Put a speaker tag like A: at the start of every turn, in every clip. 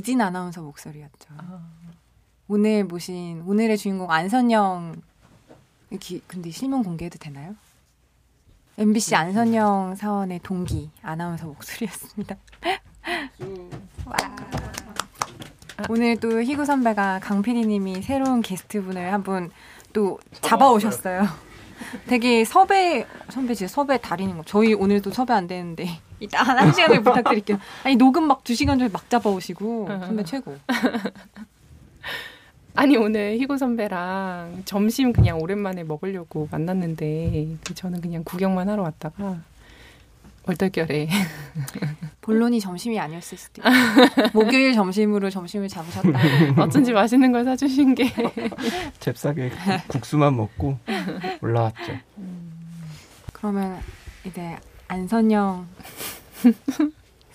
A: 이진 아나운서 목소리였죠. 아. 오늘 모신 오늘의 주인공 안선영 기, 근데 실명 공개해도 되나요? MBC 안선영 사원의 동기 아나운서 목소리였습니다. 와. 오늘 또 희구 선배가 강 PD님이 새로운 게스트분을 한 분 또 잡아오셨어요. 되게 섭외 선배 진짜 섭외 달인인 거. 저희 오늘도 섭외 안 되는데 이따 한 시간을 부탁드릴게요. 아니 녹음 막 두 시간 전에 막 잡아오시고 선배 최고.
B: 아니 오늘 희고 선배랑 점심 그냥 오랜만에 먹으려고 만났는데 저는 그냥 구경만 하러 왔다가 얼떨결에
A: 본론이 점심이 아니었을 수도 있고 목요일 점심으로 점심을 잡으셨다.
B: 어쩐지 맛있는 걸 사주신 게
C: 잽싸게 국수만 먹고 올라왔죠.
A: 그러면 이제 안선영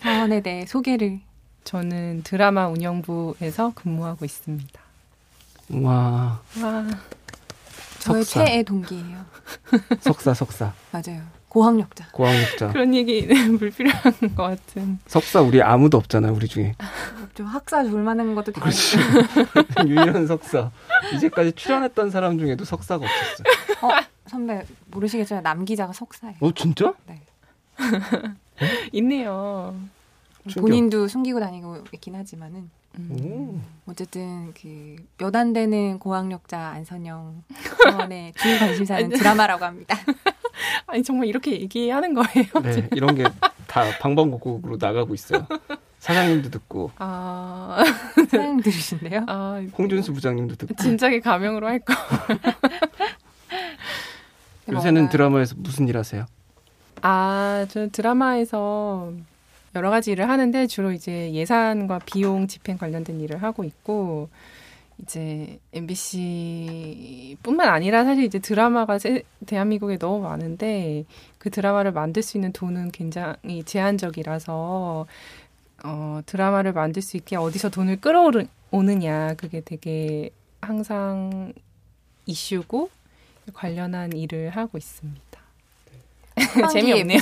A: 사원에 대해 소개를
B: 저는 드라마 운영부에서 근무하고 있습니다.
C: 와.
B: 와.
A: 저의 석사. 최애 동기예요.
C: 석사 석사.
A: 맞아요. 고학력자.
C: 고학력자.
B: 그런 얘기는 불필요한 것 같은.
C: 석사 우리 아무도 없잖아요, 우리 중에.
A: 좀 학사 줄 만한 것도
C: 그렇지. 유일한 석사. 이제까지 출연했던 사람 중에도 석사가 없었어요.
A: 어, 선배 모르시겠지만 남 기자가 석사예요.
C: 어, 진짜?
A: 네.
B: 있네요.
A: 본인도 숨기고 다니고 있긴 하지만은. 음. 어쨌든 그 몇 안 되는 고학력자 안선영 의원의 주요 관심사는 드라마라고 합니다.
B: 아니 정말 이렇게 얘기하는 거예요?
C: 네, 이런 게 다 방방곡곡으로 나가고 있어요. 사장님도 듣고. 아
A: 사장님 들으신대요?
C: 아, 홍준수 부장님도 듣고.
B: 진작에 가명으로 할 거.
C: 요새는 드라마에서 무슨 일 하세요?
B: 아, 저 드라마에서 여러 가지 일을 하는데 주로 이제 예산과 비용 집행 관련된 일을 하고 있고 이제 MBC뿐만 아니라 사실 이제 드라마가 대한민국에 너무 많은데 그 드라마를 만들 수 있는 돈은 굉장히 제한적이라서 어, 드라마를 만들 수 있게 어디서 돈을 끌어오느냐 그게 되게 항상 이슈고 관련한 일을 하고 있습니다.
A: 재미없네요.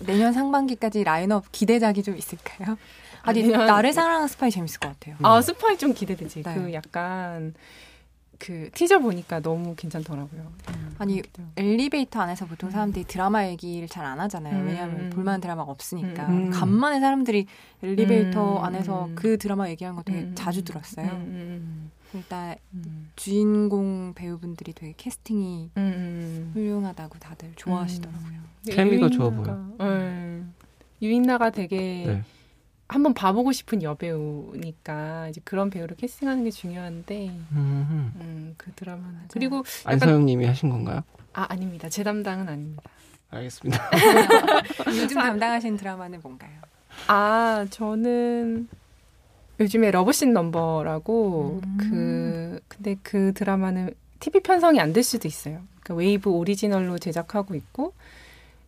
A: 내년 상반기까지 라인업 기대작이 좀 있을까요? 아니 아니면... 나를 사랑하는 스파이 재밌을 것 같아요.
B: 아 스파이 좀 기대되지. 네. 그 약간 그 티저 보니까 너무 괜찮더라고요.
A: 음, 아니 엘리베이터 안에서 보통 사람들이 음. 드라마 얘기를 잘 안 하잖아요. 음. 왜냐하면 볼만한 드라마가 없으니까. 음. 간만에 사람들이 엘리베이터 음. 안에서 그 드라마 얘기하는 거 되게 음. 자주 들었어요. 일단 주인공 배우분들이 되게 캐스팅이 훌륭하다고 다들 좋아하시더라고요.
C: 케미가 좋아 보여.
B: 네. 유인나가 되게 네. 한번 봐보고 싶은 여배우니까 이제 그런 배우를 캐스팅하는 게 중요한데 음, 그 드라마는 그리고
C: 안서영님이 하신 건가요?
B: 아 아닙니다 제 담당은 아닙니다.
C: 알겠습니다.
A: 요즘 담당하신 드라마는 뭔가요?
B: 아 저는 요즘에 러브신 넘버라고 음. 그 근데 그 드라마는 TV 편성이 안 될 수도 있어요. 그러니까 웨이브 오리지널로 제작하고 있고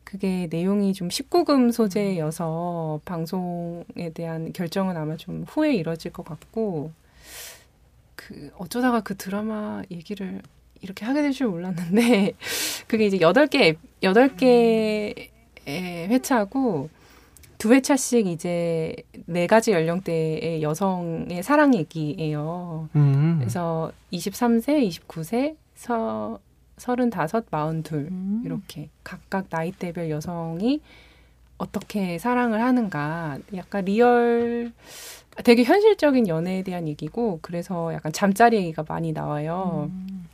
B: 그게 내용이 좀 19금 소재여서 방송에 대한 결정은 아마 좀 후에 이뤄질 것 같고 그 어쩌다가 그 드라마 얘기를 이렇게 하게 될 줄 몰랐는데 그게 이제 여덟 개 여덟 개의 회차고 두 회차씩 이제 네 가지 연령대의 여성의 사랑 얘기예요. 음. 그래서 23세, 29세, 서 서른다섯, 마흔둘 음. 이렇게 각각 나이대별 여성이 어떻게 사랑을 하는가 약간 리얼 되게 현실적인 연애에 대한 얘기고 그래서 약간 잠자리 얘기가 많이 나와요. 음.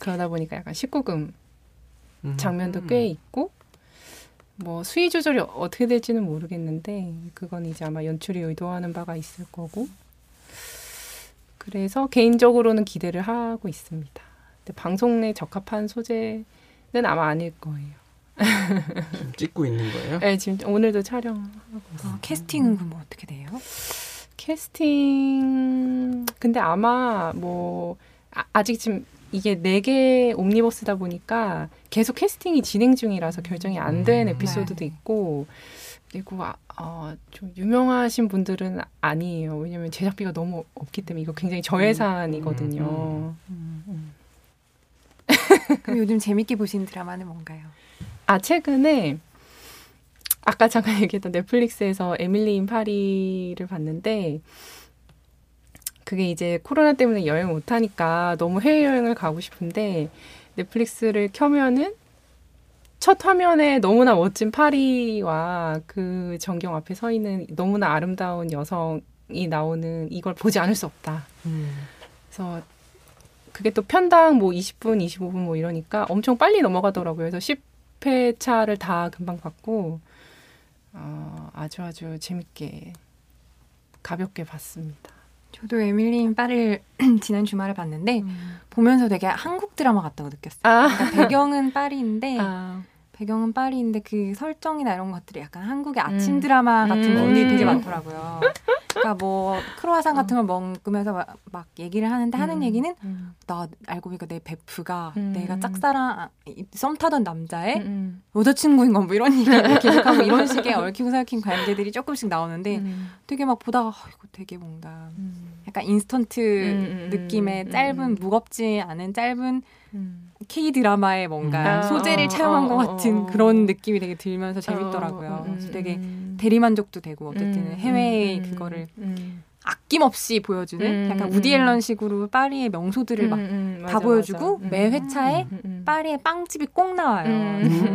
B: 그러다 보니까 약간 19금 음. 장면도 꽤 있고 뭐 수위 조절이 어떻게 될지는 모르겠는데 그건 이제 아마 연출이 의도하는 바가 있을 거고 그래서 개인적으로는 기대를 하고 있습니다. 방송 에 적합한 소재는 아마 아닐 거예요.
C: 지금 찍고 있는 거예요?
B: 네, 지금 오늘도 촬영하고 있어요.
A: 아, 캐스팅은 그럼 뭐 어떻게 돼요?
B: 캐스팅 근데 아마 뭐 아, 직 지금 이게 네 개 옴니버스다 보니까 계속 캐스팅이 진행 중이라서 결정이 안된 음, 에피소드도 네. 있고 그리고 아, 어, 좀 유명하신 분들은 아니에요. 왜냐면 제작비가 너무 없기 때문에 이거 굉장히 저예산이거든요. 음, 음, 음.
A: 그럼 요즘 재밌게 보신 드라마는 뭔가요?
B: 아 최근에 아까 잠깐 얘기했던 넷플릭스에서 에밀리 인 파리를 봤는데 그게 이제 코로나 때문에 여행 못 하니까 너무 해외 여행을 가고 싶은데 넷플릭스를 켜면은 첫 화면에 너무나 멋진 파리와 그 전경 앞에 서 있는 너무나 아름다운 여성이 나오는 이걸 보지 않을 수 없다. 음. 그래서 그게 또 편당 뭐 20분, 25분 뭐 이러니까 엄청 빨리 넘어가더라고요. 그래서 10회 차를 다 금방 봤고 어, 아주 아주 재밌게 가볍게 봤습니다.
A: 저도 에밀리인 빠를 지난 주말에 봤는데 음. 보면서 되게 한국 드라마 같다고 느꼈어요. 아. 그러니까 배경은 파리인데 아. 배경은 파리인데 그 설정이나 이런 것들이 약간 한국의 아침 음. 드라마 같은 음. 부분이 되게 많더라고요. 그러니까 뭐 크로아상 같은 걸 먹으면서 막, 막 얘기를 하는데 음. 하는 얘기는 음. 나 알고 보니까 내 베프가 음. 내가 짝사랑 썸 타던 남자의 음. 여자친구인 건 뭐 이런 얘기를 계속하고 이런 식의 얽히고 설킨 관계들이 조금씩 나오는데 되게 막 보다가 어, 이거 되게 뭔가 약간 인스턴트 느낌의 짧은 무겁지 않은 짧은 K 드라마의 뭔가 음. 소재를 아, 차용한 어, 것 같은 어, 어. 그런 느낌이 되게 들면서 재밌더라고요. 어, 어, 그래서 되게 음. 대리만족도 되고 어쨌든 음, 해외의 음, 그거를 아낌없이 보여주는 음, 약간 우디 앨런식으로 파리의 명소들을 막다 음, 보여주고 맞아. 매 회차에 파리의 빵집이 꼭 나와요.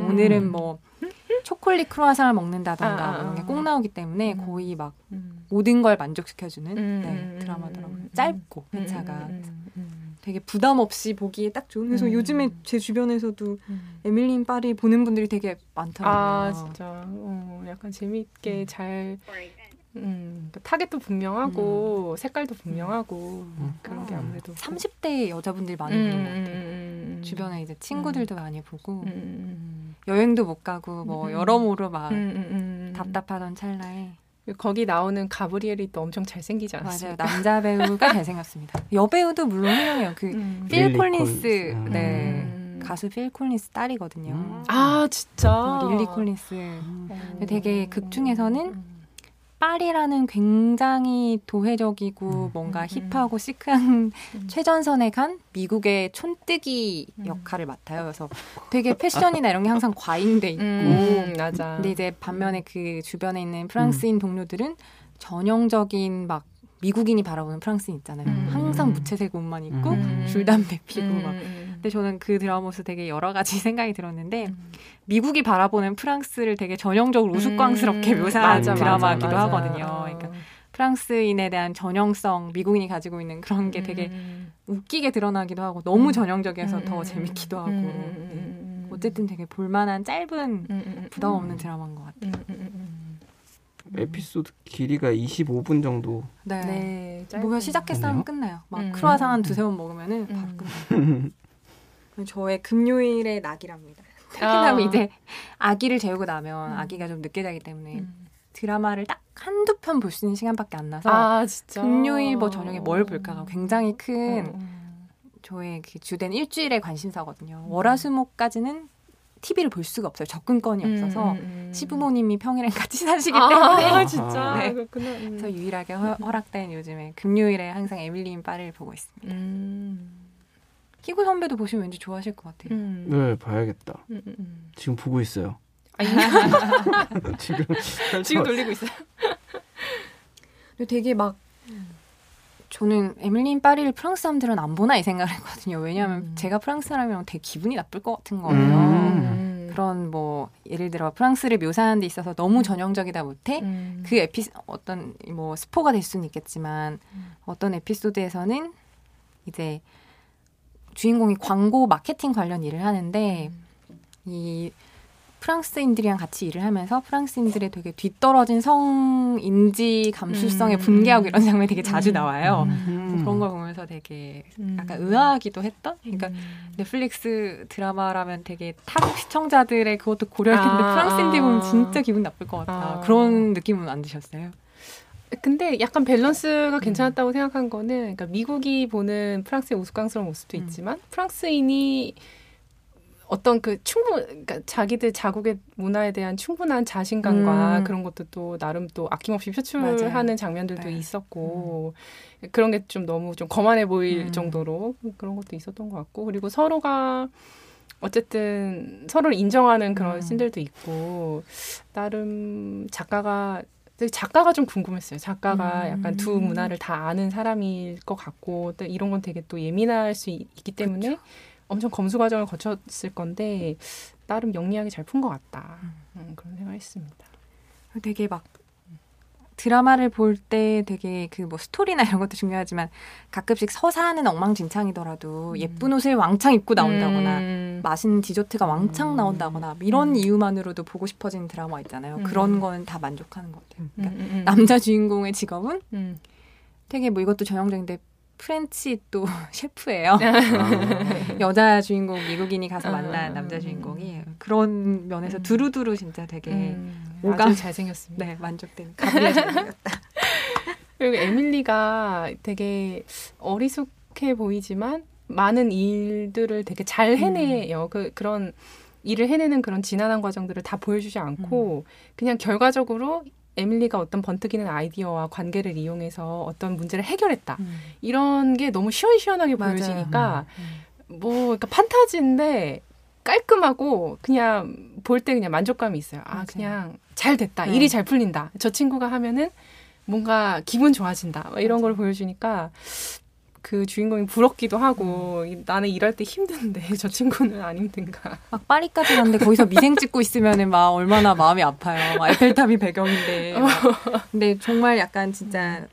A: 오늘은 뭐 초콜릿 크루아상을 먹는다던가 아, 아, 이런 게꼭 아. 나오기 때문에 거의 막 모든 걸 만족시켜주는 네, 드라마더라고요. 짧고 회차가. 되게 부담 없이 보기에 딱 좋은. 그래서 음. 요즘에 제 주변에서도 음. 에밀린 파리 보는 분들이 되게 많더라고요.
B: 아 진짜. 어, 약간 재밌게 음. 잘. 음, 그 타겟도 분명하고 음. 색깔도 분명하고 음. 그런 게 아무래도
A: 30대 여자분들이 많이 보는 것 같아요. 주변에 이제 친구들도 많이 보고 여행도 못 가고 뭐 여러모로 막 답답하던 찰나에
B: 거기 나오는 가브리엘이 또 엄청 잘생기지 않았어요?
A: 맞아요. 남자 배우가 잘생겼습니다. 여배우도 물론 훌륭해요. 그필 음. 콜린스, 음. 네. 음. 가수 필 콜린스 딸이거든요. 음.
B: 아, 진짜?
A: 그 릴리 콜린스. 되게 극 중에서는 파리라는 굉장히 도회적이고 음. 뭔가 음, 음. 힙하고 시크한 음. 최전선에 간 미국의 촌뜨기 음. 역할을 맡아요. 그래서 되게 패션이나 이런 게 항상 과잉돼 있고. 음, 맞아. 근데 이제 반면에 그 주변에 있는 프랑스인 동료들은 전형적인 막 미국인이 바라보는 프랑스인 있잖아요. 항상 무채색 옷만 입고 줄담배 피고 막 근데 저는 그 드라마에서 되게 여러 가지 생각이 들었는데 음. 미국이 바라보는 프랑스를 되게 전형적으로 우스꽝스럽게 음. 묘사한 맞아, 드라마기도 맞아, 맞아. 하거든요. 그러니까 프랑스인에 대한 전형성 미국인이 가지고 있는 그런 게 되게 음. 웃기게 드러나기도 하고 너무 음. 전형적이어서 더 음. 재밌기도 하고 네. 어쨌든 되게 볼만한 짧은 부담 없는 드라마인 것 같아요.
C: 에피소드 길이가 25분 정도.
A: 네. 네 뭐가 시작해서 하면 끝나요. 막 음. 크로아상 한 두세 번 먹으면은 바로 끝나요. 저의 금요일의 낙이랍니다. 특히나 어. 이제 아기를 재우고 나면 음. 아기가 좀 늦게 자기 때문에 음. 드라마를 딱 한두 편 볼 수 있는 시간밖에 안 나서 아, 금요일 뭐 저녁에 뭘 볼까가 굉장히 큰 어. 저의 그 주된 일주일의 관심사거든요. 음. 월화수목까지는 TV를 볼 수가 없어요. 접근권이 없어서 음, 음, 음. 시부모님이 평일에 같이 사시기 아, 때문에
B: 아, 진짜 네.
A: 그렇구나. 음. 그래서 유일하게 허, 락된 요즘에 금요일에 항상 에밀리인 빠를 보고 있습니다. 음. 희구 선배도 보시면 왠지 좋아하실 것 같아요. 음.
C: 네, 봐야겠다. 음, 음, 음. 지금 보고 있어요.
B: 아, 지금 지금 돌리고 있어요.
A: 되게 막 저는 에밀린 파리를 프랑스 사람들은 안 보나 이 생각을 했거든요. 왜냐하면 음. 제가 프랑스 사람이면 되게 기분이 나쁠 것 같은 거예요. 음. 그런 뭐 예를 들어 프랑스를 묘사하는 데 있어서 너무 전형적이다 못해 음. 그 에피 어떤 뭐 스포가 될 수는 있겠지만 어떤 에피소드에서는 이제 주인공이 광고 마케팅 관련 일을 하는데 음. 이 프랑스인들이랑 같이 일을 하면서 프랑스인들의 되게 뒤떨어진 성 인지 감수성에 음. 분개하고 이런 장면이 되게 자주 음. 나와요. 음. 그런 걸 보면서 되게 음. 약간 의아하기도 했던. 그러니까 음. 넷플릭스 드라마라면 되게 타국 시청자들의 그것도 고려할 텐데 아. 프랑스인들 보면 진짜 기분 나쁠 것 같아. 아. 그런 느낌은 안 드셨어요?
B: 근데 약간 밸런스가 음. 괜찮았다고 음. 생각한 거는 그러니까 미국이 보는 프랑스의 우스꽝스러운 모습도 음. 있지만 프랑스인이 어떤 그 충분 그러니까 자기들 자국의 문화에 대한 충분한 자신감과 음. 그런 것도 또 나름 또 아낌없이 표출하는 맞아요. 장면들도 네. 있었고 음. 그런 게 좀 너무 좀 거만해 보일 음. 정도로 그런 것도 있었던 것 같고 그리고 서로가 어쨌든 서로를 인정하는 그런 음. 씬들도 있고 나름 작가가 작가가 좀 궁금했어요. 작가가 음. 약간 두 문화를 다 아는 사람일 것 같고 또 이런 건 되게 또 예민할 수 있, 기 때문에 그쵸. 엄청 검수 과정을 거쳤을 건데 나름 영리하게 잘 푼 것 같다. 음. 음, 그런 생각했습니다.
A: 되게 막 드라마를 볼 때 되게 그 뭐 스토리나 이런 것도 중요하지만 가끔씩 서사는 엉망진창이더라도 음. 예쁜 옷을 왕창 입고 나온다거나 음. 맛있는 디저트가 왕창 음. 나온다거나 이런 음. 이유만으로도 보고 싶어지는 드라마 있잖아요. 음. 그런 거는 다 만족하는 것 같아요. 그러니까 음, 남자 주인공의 직업은 되게 뭐 이것도 전형적인데 French 또 셰프예요. 아. 여자 주인공 미국인이 가서 만난 아. 남자 주인공이 그런 면에서 두루두루 진짜 되게
B: 오감 잘생겼습니다.
A: 네, 만족되는 가비에 잘생겼다.
B: 그리고 에밀리가 되게 어리숙해 보이지만 많은 일들을 되게 잘 해내요. 음. 그 그런 일을 해내는 그런 지난한 과정들을 다 보여주지 않고 음. 그냥 결과적으로 에밀리가 어떤 번뜩이는 아이디어와 관계를 이용해서 어떤 문제를 해결했다. 음. 이런 게 너무 시원시원하게 맞아요. 보여지니까 음. 음. 뭐 그러니까 판타지인데 깔끔하고 그냥 볼 때 그냥 만족감이 있어요. 아, 맞아요. 그냥 잘 됐다. 네. 일이 잘 풀린다. 저 친구가 하면은 뭔가 기분 좋아진다. 이런 걸 보여주니까 그 주인공이 부럽기도 하고 음. 나는 일할 때 힘든데 저 친구는 안 힘든가.
A: 막 파리까지 갔는데 거기서 미생 찍고 있으면은 막 얼마나 마음이 아파요. 막 에펠탑이 배경인데. 근데 정말 약간 진짜 음.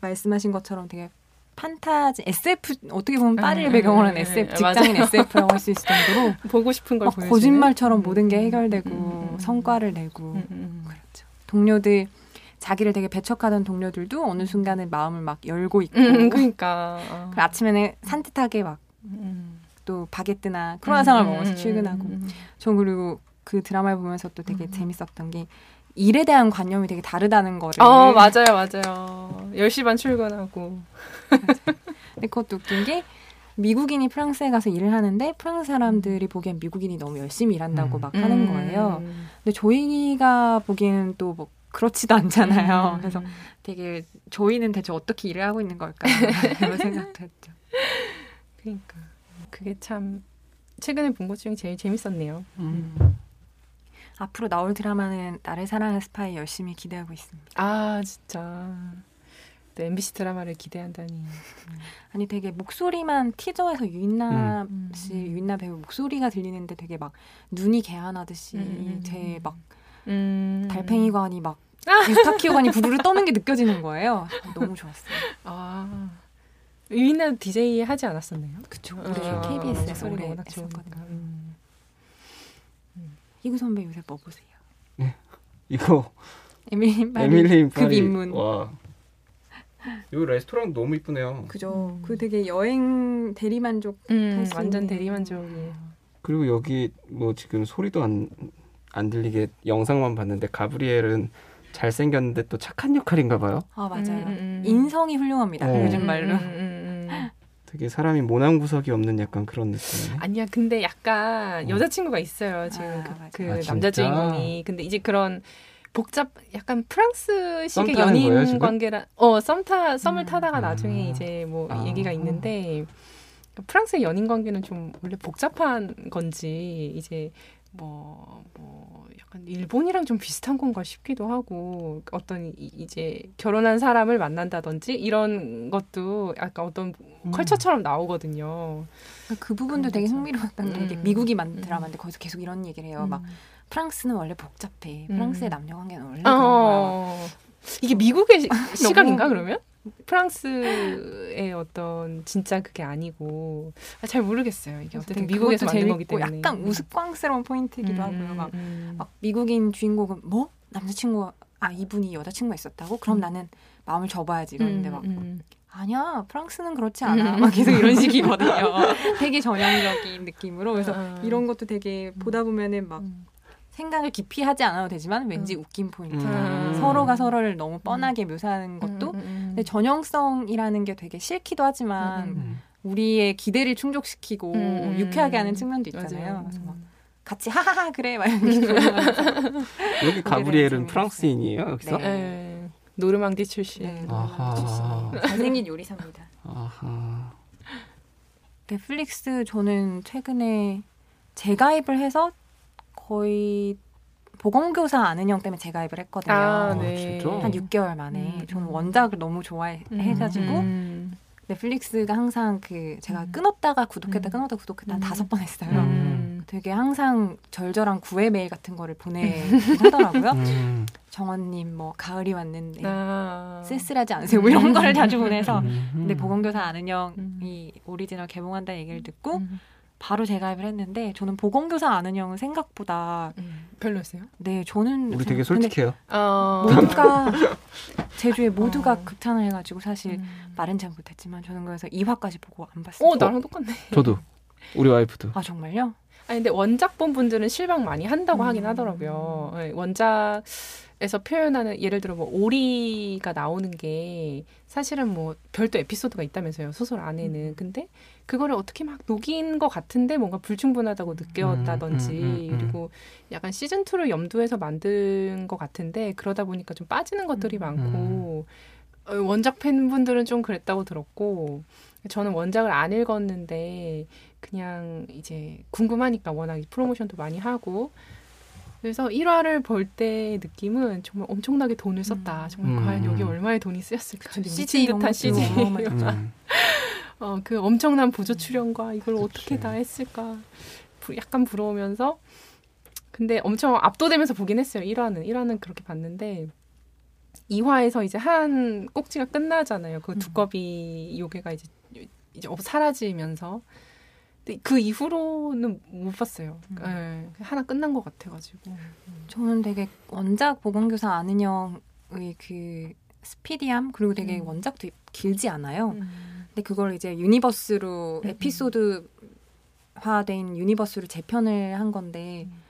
A: 말씀하신 것처럼 되게 판타지 SF 어떻게 보면 파리를 음, 배경으로 한 SF 음, 직장인 SF라고 할 수 있을 정도로
B: 보고 싶은 걸
A: 거짓말처럼 모든 게 해결되고 음, 성과를 내고 그렇죠. 동료들 자기를 되게 배척하던 동료들도 어느 순간에 마음을 막 열고 있고
B: 음, 그러니까 어.
A: 아침에는 산뜻하게 막또 음. 바게트나 크로아상을 음, 먹어서 출근하고 전 그리고 그 드라마를 보면서 또 되게 재밌었던 게 일에 대한 관념이 되게 다르다는 거를.
B: 어, 맞아요, 맞아요. 10시 반 출근하고.
A: 근데 그것도 웃긴 게 미국인이 프랑스에 가서 일을 하는데 프랑스 사람들이 보기엔 미국인이 너무 열심히 일한다고 음. 막 하는 음. 거예요. 근데 조이가 보기에는 또 뭐 그렇지도 않잖아요. 음. 그래서 되게 저희는 대체 어떻게 일을 하고 있는 걸까 이런 생각도 했죠.
B: 그러니까 그게 참 최근에 본 것 중에 제일 재밌었네요. 음.
A: 앞으로 나올 드라마는 나를 사랑하는 스파이 열심히 기대하고 있습니다.
B: 아 진짜 또 MBC 드라마를 기대한다니.
A: 아니 되게 목소리만 티저에서 유인나 음. 씨 유인나 배우 목소리가 들리는데 되게 막 눈이 개안하듯이 음. 제막 음. 달팽이관이 막 유스타키오관이 부르르 떠는 게 느껴지는 거예요. 너무 좋았어요. 아.
B: 유인나 DJ 하지 않았었나요?
A: 그쵸. 우리 아, KBS에서 오래 했었거든요. 음. 희구 선배 요새 뭐 보세요?
C: 네. 이거
A: 에밀리 에밀리 그 입문.
C: 와. 이 레스토랑 너무 이쁘네요.
A: 그죠. 음. 그 되게 여행 대리만족 음,
B: 완전 대리만족이에요.
C: 그리고 여기 뭐 지금 소리도 안 안 들리게 영상만 봤는데 가브리엘은 잘생겼는데 또 착한 역할인가 봐요.
A: 아 맞아요. 음, 음, 음. 인성이 훌륭합니다. 어. 요즘 말로.
C: 되게 사람이 모난 구석이 없는 약간 그런 느낌.
B: 아니야, 근데 약간 어. 여자친구가 있어요 지금 아, 그, 그 아, 남자 주인공이. 근데 이제 그런 복잡 약간 프랑스식의 연인 거예요, 관계라 어 썸타 썸을 음. 타다가 나중에 아. 이제 뭐 아. 얘기가 있는데 프랑스의 연인 관계는 좀 원래 복잡한 건지 이제 뭐, 뭐, 약간 일본이랑 좀 비슷한 건가 싶기도 하고, 어떤 이, 제 결혼한 사람을 만난다든지, 이런 것도 약간 어떤 음. 컬처처럼 나오거든요.
A: 그 부분도 되게 흥미로웠던 게, 음. 미국이 만든 드라마인데, 거기서 계속 이런 얘기를 해요. 음. 막, 프랑스는 원래 복잡해. 프랑스의 음. 남녀 관계는 원래 어. 그런 거야.
B: 이게 미국의 시각인가 그러면? 프랑스의 어떤 진짜 그게 아니고 아, 잘 모르겠어요. 이게 어쨌든 미국에서 만든 거기 때문에
A: 약간 우스꽝스러운 포인트이기도 음, 하고요. 막, 음. 막 미국인 주인공은 뭐 남자친구 아 이분이 여자친구가 있었다고? 그럼 음. 나는 마음을 접어야지 이러는데 막 음, 아니야 프랑스는 그렇지 않아 막 계속 이런 식이거든요. 되게 전형적인 느낌으로 그래서 어. 이런 것도 되게 보다 보면은 막 생각을 깊이 하지 않아도 되지만 왠지 음. 웃긴 포인트. 음. 서로가 서로를 너무 뻔하게 묘사하는 것도 음, 음, 음. 근데 전형성이라는 게 되게 싫기도 하지만 우리의 기대를 충족시키고 유쾌하게 하는 측면도 있잖아요. 그래서 막 같이 하하하 그래 막
C: 여기 가브리엘은 프랑스인이에요 여기서? 네. 네.
B: 노르망디 출신. 네,
A: 노르망디 출신. 잘생긴 요리사입니다. 아하. 넷플릭스 저는 최근에 재가입을 해서 거의 보건교사 아는 형 때문에 재가입을 했거든요.
B: 아, 네.
C: 진짜?
A: 한 6개월 만에.
B: 음.
A: 저는 원작을 너무 좋아해가지고
B: 음.
A: 넷플릭스가 항상 그 제가
B: 음.
A: 끊었다가 구독했다
B: 음.
A: 끊었다 구독했다 한
B: 음.
A: 다섯 번 했어요.
B: 음.
A: 되게 항상 절절한 구애 메일 같은 거를 보내긴 하더라고요.
C: 음.
A: 정언님 뭐 가을이 왔는데
B: 아.
A: 쓸쓸하지 않으세요? 뭐 이런 거를 자주 보내서
C: 음.
A: 근데 보건교사 안은영이
B: 음.
A: 오리지널 개봉한다는 얘기를 듣고
B: 음.
A: 바로 재가입을 했는데 저는 보건교사 안은영은 생각보다
B: 음. 별로였어요?
A: 네 저는
C: 우리 되게 솔직해요.
B: 어.
A: 모두가 제주에 모두가
B: 어.
A: 극찬을 해가지고 사실
B: 음.
A: 말은 잘 못했지만 저는 그래서 2화까지 보고 안 봤어요.
B: 어, 나랑 똑같네.
C: 저도 우리 와이프도.
A: 아 정말요?
B: 아니 근데 원작 본 분들은 실망 많이 한다고
A: 음.
B: 하긴 하더라고요. 네, 원작 에서 표현하는 예를 들어 뭐 오리가 나오는 게 사실은 뭐 별도 에피소드가 있다면서요 소설 안에는.
A: 음.
B: 근데 그거를 어떻게 막 녹인 것 같은데 뭔가 불충분하다고 느꼈다든지
C: 음, 음, 음, 음.
B: 그리고 약간 시즌 2를 염두에서 만든 것 같은데 그러다 보니까 좀 빠지는 것들이
A: 음.
B: 많고 어, 원작 팬분들은 좀 그랬다고 들었고 저는 원작을 안 읽었는데 그냥 이제 궁금하니까 워낙 이 프로모션도 많이 하고 그래서 1화를 볼 때 느낌은 정말 엄청나게 돈을 썼다.
A: 음.
B: 정말
C: 음.
B: 과연 여기 얼마의 돈이 쓰였을까? 미친
A: CG 이런
B: 듯한 CG.
A: 어마어마했죠.
C: 음.
B: 어, 그 엄청난 보조 출연과 이걸 어떻게
C: 그치.
B: 다 했을까? 부- 약간 부러우면서 근데 엄청 압도되면서 보긴 했어요. 1화는 1화는 그렇게 봤는데 2화에서 이제 한 꼭지가 끝나잖아요. 그
A: 음.
B: 두꺼비 요괴가 이제 이제 없- 사라지면서 근데 그 이후로는 못 봤어요.
A: 음.
B: 예, 하나 끝난 것 같아가지고.
A: 저는 되게 원작 보건교사 안은영의 그 스피디함 그리고 되게
B: 음.
A: 원작도 길지 않아요.
B: 음.
A: 근데 그걸 이제 universe로
B: 음,
A: 에피소드화된 universe로 재편을 한 건데
B: 음.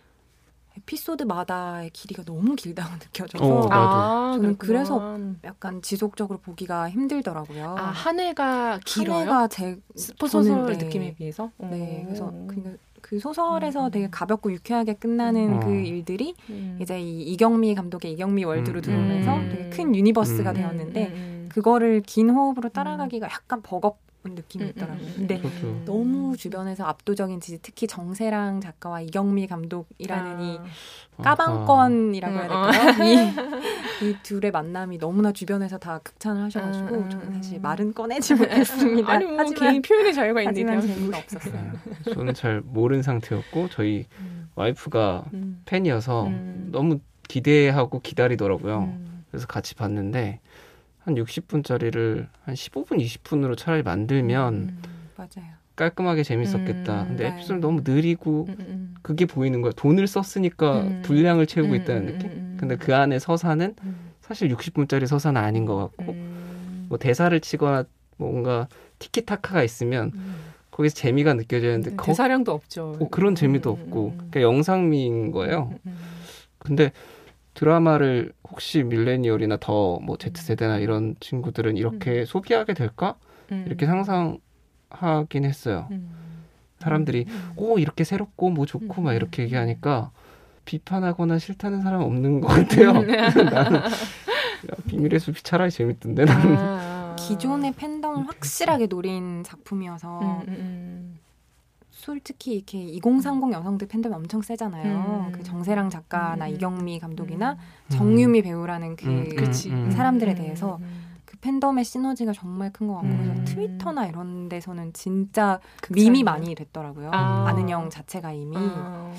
A: 에피소드마다의 길이가 너무 길다고 느껴져서
C: 어.
B: 아,
A: 저는
B: 그렇구나.
A: 그래서 약간 지속적으로 보기가 힘들더라고요.
B: 아, 한 회가 길어요?
A: 한 회가 제
B: 소설
A: 네.
B: 느낌에 비해서?
A: 네,
B: 오.
A: 그래서 그, 그 소설에서
B: 음.
A: 되게 가볍고 유쾌하게 끝나는
C: 음.
A: 그 일들이
B: 음.
A: 이제 이 이경미 감독의 이경미 world로
C: 음.
A: 들어오면서
B: 음.
A: 되게 큰 universe가
C: 음.
A: 되었는데
B: 음, 음,
A: 그거를 긴 호흡으로 따라가기가 약간 버겁은 느낌이
B: 음,
A: 있더라고요.
B: 음, 음,
A: 근데
C: 그렇죠.
A: 너무 주변에서 압도적인 지지, 특히 정세랑 작가와 이경미 감독이라는 이
B: 아.
A: 까방권이라고
B: 음,
A: 해야 될까요? 이, 이 둘의 만남이 너무나 주변에서 다 극찬을 하셔가지고
B: 음,
A: 저는
B: 음,
A: 사실
B: 음.
A: 말은 꺼내지 못했습니다.
B: 아니 뭐
A: 하지만,
B: 개인 표현의 자유가 있는데요.
A: 재미가 없었어요.
C: 저는 잘 모르는 상태였고 저희
B: 음,
C: 와이프가
B: 음,
C: 팬이어서
B: 음.
C: 너무 기대하고 기다리더라고요.
B: 음.
C: 그래서 같이 봤는데 한 60분짜리를 한 15분, 20분으로 차라리 만들면
B: 음,
A: 맞아요.
C: 깔끔하게 재밌었겠다.
B: 음,
C: 근데
A: 네.
C: 에피소드 너무 느리고
B: 음, 음,
C: 그게 보이는 거야. 돈을 썼으니까
B: 음.
C: 분량을 채우고
B: 음,
C: 있다는
B: 음,
C: 느낌.
B: 음,
C: 근데 그 안에 서사는
B: 음,
C: 사실 60분짜리 서사는 아닌 것 같고
B: 음,
C: 뭐 대사를 치거나 뭔가 티키타카가 있으면
B: 음.
C: 거기서 재미가 느껴지는데
B: 네,
C: 거,
B: 대사량도 없죠.
C: 어, 그런 재미도
B: 음,
C: 없고
B: 음, 음.
C: 그냥 영상미인 거예요.
B: 음, 음,
C: 근데 드라마를 혹시 밀레니얼이나 더 뭐 Z세대나 이런 친구들은 이렇게 소비하게 될까?
B: 음.
C: 이렇게 상상하긴 했어요.
B: 음.
C: 사람들이
B: 음.
C: 오 이렇게 새롭고 뭐 좋고 막
B: 음.
C: 이렇게 얘기하니까 비판하거나 싫다는 사람 없는 것 같아요.
B: 음.
C: 나는 야, 비밀의 숲이 차라리 재밌던데 나는.
B: 아.
A: 기존의 팬덤을 확실하게 노린 작품이어서
B: 음, 음, 음.
A: 솔직히 이렇게 2030 여성들 팬덤이 엄청 세잖아요.
B: 음.
A: 그 정세랑 작가나
B: 음.
A: 이경미 감독이나
B: 음.
A: 정유미 배우라는 그
C: 음,
B: 그치.
C: 음, 음.
A: 사람들에
B: 음,
A: 대해서
B: 음.
A: 그 팬덤의 시너지가 정말 큰 것 같고
C: 음.
A: 그래서 트위터나 이런 데서는 진짜. 밈이 많이 됐더라고요.
B: 아.
A: 아는 형 자체가 이미
B: 아.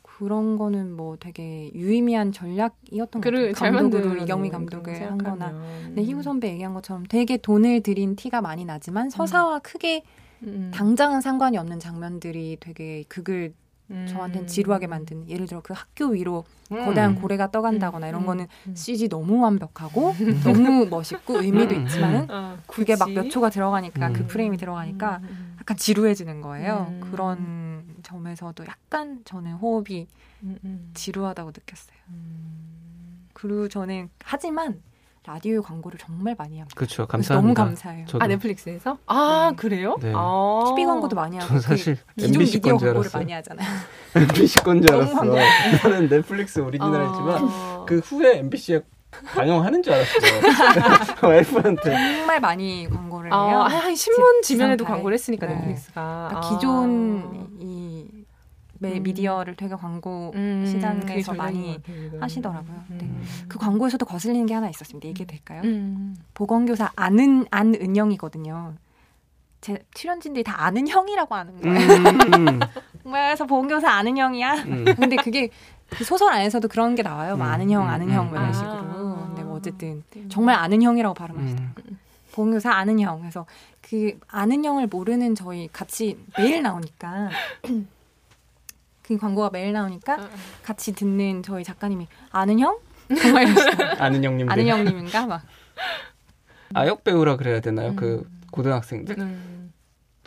A: 그런 거는 뭐 되게 유의미한 전략이었던 것 같아요.
B: 잘
A: 감독으로 이경미 감독을
B: 거
A: 한거나
B: 생각하면.
A: 근데 희우 선배 얘기한 것처럼 되게 돈을 들인 티가 많이 나지만 서사와 크게
B: 음.
A: 당장은 상관이 없는 장면들이 되게 극을
B: 음.
A: 저한테는 지루하게 만드는 예를 들어 그 학교 위로
C: 음.
A: 거대한 고래가 떠간다거나 이런
B: 음.
A: 거는
B: 음.
A: CG 너무 완벽하고 너무 멋있고 의미도
C: 음.
A: 있지만은
B: 아,
A: 그게 막. 몇 초가 들어가니까
C: 음.
A: 그 프레임이 들어가니까
B: 음, 음,
A: 약간 지루해지는 거예요.
B: 음.
A: 그런 점에서도 약간 저는 호흡이
B: 음, 음.
A: 지루하다고 느꼈어요.
B: 음.
A: 그리고 저는 하지만 라디오 광고를 정말 많이 합니다.
C: 그렇죠.
A: 그래서 너무
C: 감사합니다.
A: 감사해요.
C: 저도
B: 아 넷플릭스에서? 아
A: 네.
B: 그래요?
C: 네.
B: 아.
A: TV 광고도 많이 하고
C: 저는 사실
A: 그 기존
C: MBC
A: 미디어 광고를
C: 알았어요.
A: 많이 하잖아요.
C: MBC 건줄 알았어. 나는 넷플릭스 오리지널이지만
B: 아.
C: 그 후에 MBC에 방영하는 줄 알았어. 와이프한테.
A: 정말 많이 광고를 해요.
B: 아, 한 신문
A: 지-
B: 지면에도. 광고를 했으니까
A: 네.
B: 넷플릭스가
A: 그러니까
B: 아.
A: 기존 이 매
B: 음.
A: 미디어를 되게 광고
B: 음,
A: 시장에서 많이. 하시더라고요. 네.
B: 음.
A: 그 광고에서도 거슬리는 게 하나 있었습니다. 이게 될까요?
B: 음.
A: 보건교사 아는 안은영이거든요. 제 출연진들이 다 아는 형이라고 하는 거예요.
C: 음,
A: 그래서 보건교사 아는 형이야.
C: 음.
A: 근데 그게 그 소설 안에서도 그런 게 나와요. 뭐
C: 음,
A: 아는 형,
C: 음,
A: 아는
C: 음,
A: 형, 뭐 이런
B: 아.
A: 식으로. 근데 뭐 어쨌든 정말 아는 형이라고 발음하시더라고요.
C: 음.
A: 보험교사 아는 형. 그래서 그 아는 형을 모르는 저희 같이 매일 나오니까 그 광고가 매일 나오니까
B: 어,
A: 같이 듣는 저희 작가님이 아는 형? 정말.
C: 아는 형님들.
A: 아는 형님인가 막.
C: 아역 배우라 그래야 되나요?
B: 음.
C: 그 고등학생들
B: 음.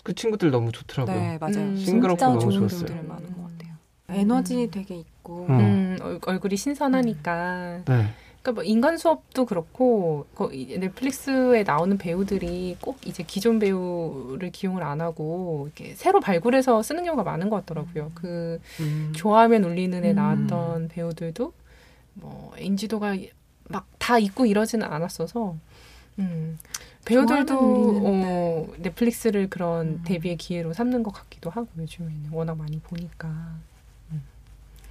C: 그 친구들 너무 좋더라고요.
A: 네 맞아요.
B: 음.
C: 싱그럽고
A: 진짜
C: 너무
A: 좋은
C: 좋았어요.
A: 배우들 많은 것 같아요.
B: 음.
A: 에너지 되게 있고.
C: 음.
B: 음, 얼- 얼굴이 신선하니까.
C: 네.
B: 그러니까 뭐 인간 수업도 그렇고 넷플릭스에 나오는 배우들이 꼭 이제 기존 배우를 기용을 안 하고 이렇게 새로 발굴해서 쓰는 경우가 많은 것 같더라고요. 그
C: 음.
B: 좋아하면 울리는 애
A: 음.
B: 나왔던 배우들도 뭐 인지도가 막 다 있고 이러지는 않았어서 음, 배우들도 어, 넷플릭스를 그런
A: 음.
B: 데뷔의 기회로 삼는 것 같기도 하고 요즘에는 워낙 많이 보니까.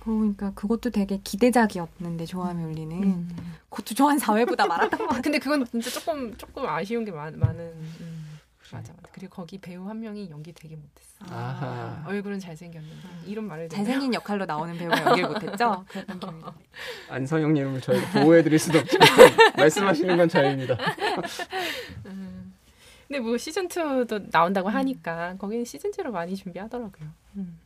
A: 그러니까 그것도 되게 기대작이었는데 좋아하면 울리는.
B: 음.
A: 그것도 저한 4회보다 많았던 것 같아요.
B: 근데 그건 진짜 조금 조금 아쉬운 게 많, 많은. 음. 맞아 맞아. 그리고 거기 배우 한 명이 연기 되게 못했어.
C: 아하.
B: 얼굴은 잘생겼는데 이런 말을
A: 잘생긴 역할로 나오는 배우가 연기를 못했죠?
C: 안성영 님을 저희가 보호해드릴 수도 없지만 말씀하시는 건 자유입니다.
B: 음. 근데 뭐 시즌 2도 나온다고 하니까 거기는 시즌 2로 많이 준비하더라고요. 음.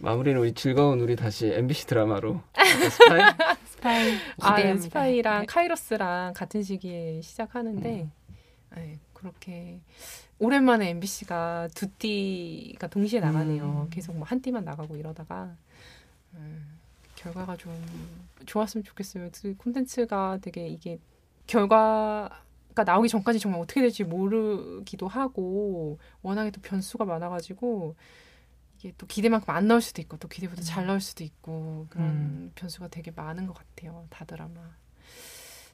C: 마무리는 우리 즐거운 우리 다시 MBC 드라마로 스파이
A: 스파이
B: 아,
A: 기대합니다.
B: 네, 스파이랑
A: 네.
B: 카이로스랑 같은 시기에 시작하는데 네, 그렇게 오랜만에 MBC가 두 띠가 동시에 나가네요.
C: 음.
B: 계속 뭐 한 띠만 나가고 이러다가 음, 결과가 좀 좋았으면 좋겠어요. 그 콘텐츠가 되게 이게 결과 가 나오기 전까지 정말 어떻게 될지 모르기도 하고 워낙에 또 변수가 많아가지고 이게 또 기대만큼 안 나올 수도 있고 또 기대보다 잘 나올 수도 있고 그런
C: 음.
B: 변수가 되게 많은 것 같아요. 다들 아마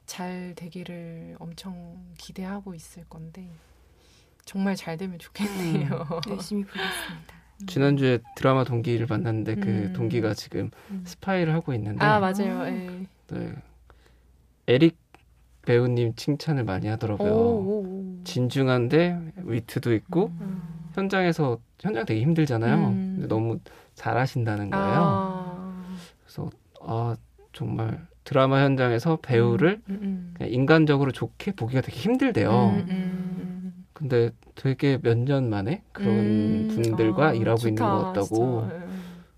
B: 잘 되기를 엄청 기대하고 있을 건데 정말 잘 되면 좋겠네요.
A: 열심히 보겠습니다.
C: 지난주에 드라마 동기를 만났는데 그
B: 음.
C: 동기가 지금
B: 음.
C: 스파이를 하고 있는데
B: 아 맞아요.
A: 아.
B: 예.
C: 네. 에릭 배우님 칭찬을 많이 하더라고요.
B: 오, 오, 오.
C: 진중한데 위트도 있고
B: 음.
C: 현장에서 현장 되게 힘들잖아요.
B: 음.
C: 근데 너무 잘하신다는 거예요.
B: 아.
C: 그래서 아 정말 드라마 현장에서 배우를
B: 음, 음.
C: 그냥 인간적으로 좋게 보기가 되게 힘들대요.
B: 음, 음.
C: 근데 되게 몇 년 만에 그런
B: 음.
C: 분들과
B: 아,
C: 일하고 있는
B: 좋다,
C: 것 같다고.
B: 진짜. 예.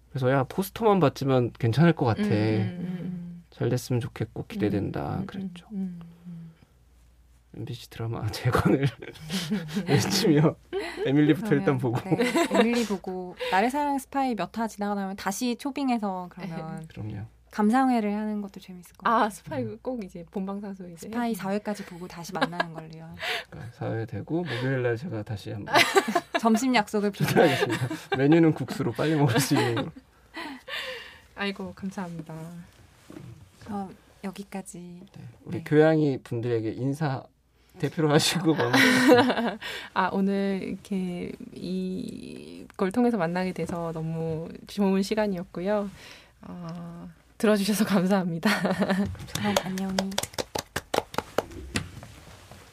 C: 그래서 야 포스터만 봤지만 괜찮을 것 같아.
B: 음, 음,
C: 잘 됐으면 좋겠고 기대된다.
B: 음, 음,
C: 그랬죠.
B: 음, 음.
C: MBC 드라마 재건을 열심히요. 에밀리부터 일단 보고.
A: 네, 에밀리 보고 나를 사랑한 스파이 몇 화 지나가 나면 다시 초빙해서 그러면
C: 그럼요.
A: 감상회를 하는 것도 재밌을 것 같아요.
B: 아 스파이 꼭 이제 본방사수 이제
A: 스파이 4회까지 보고 다시 만나는 걸로요.
C: 그러니까 4회 되고 목요일 날 제가 다시 한번
A: 점심 약속을 비교.
C: 해야겠습니다. 메뉴는 국수로 빨리 먹을 수 있는 걸로.
B: 아이고 감사합니다.
A: 그럼 여기까지.
C: 네, 우리
A: 네.
C: 교양이 분들에게 인사 대표로 하시고.
B: 아 오늘 이렇게 이걸 통해서 만나게 돼서 너무 좋은 시간이었고요. 어, 들어주셔서 감사합니다.
A: 그럼 안녕히.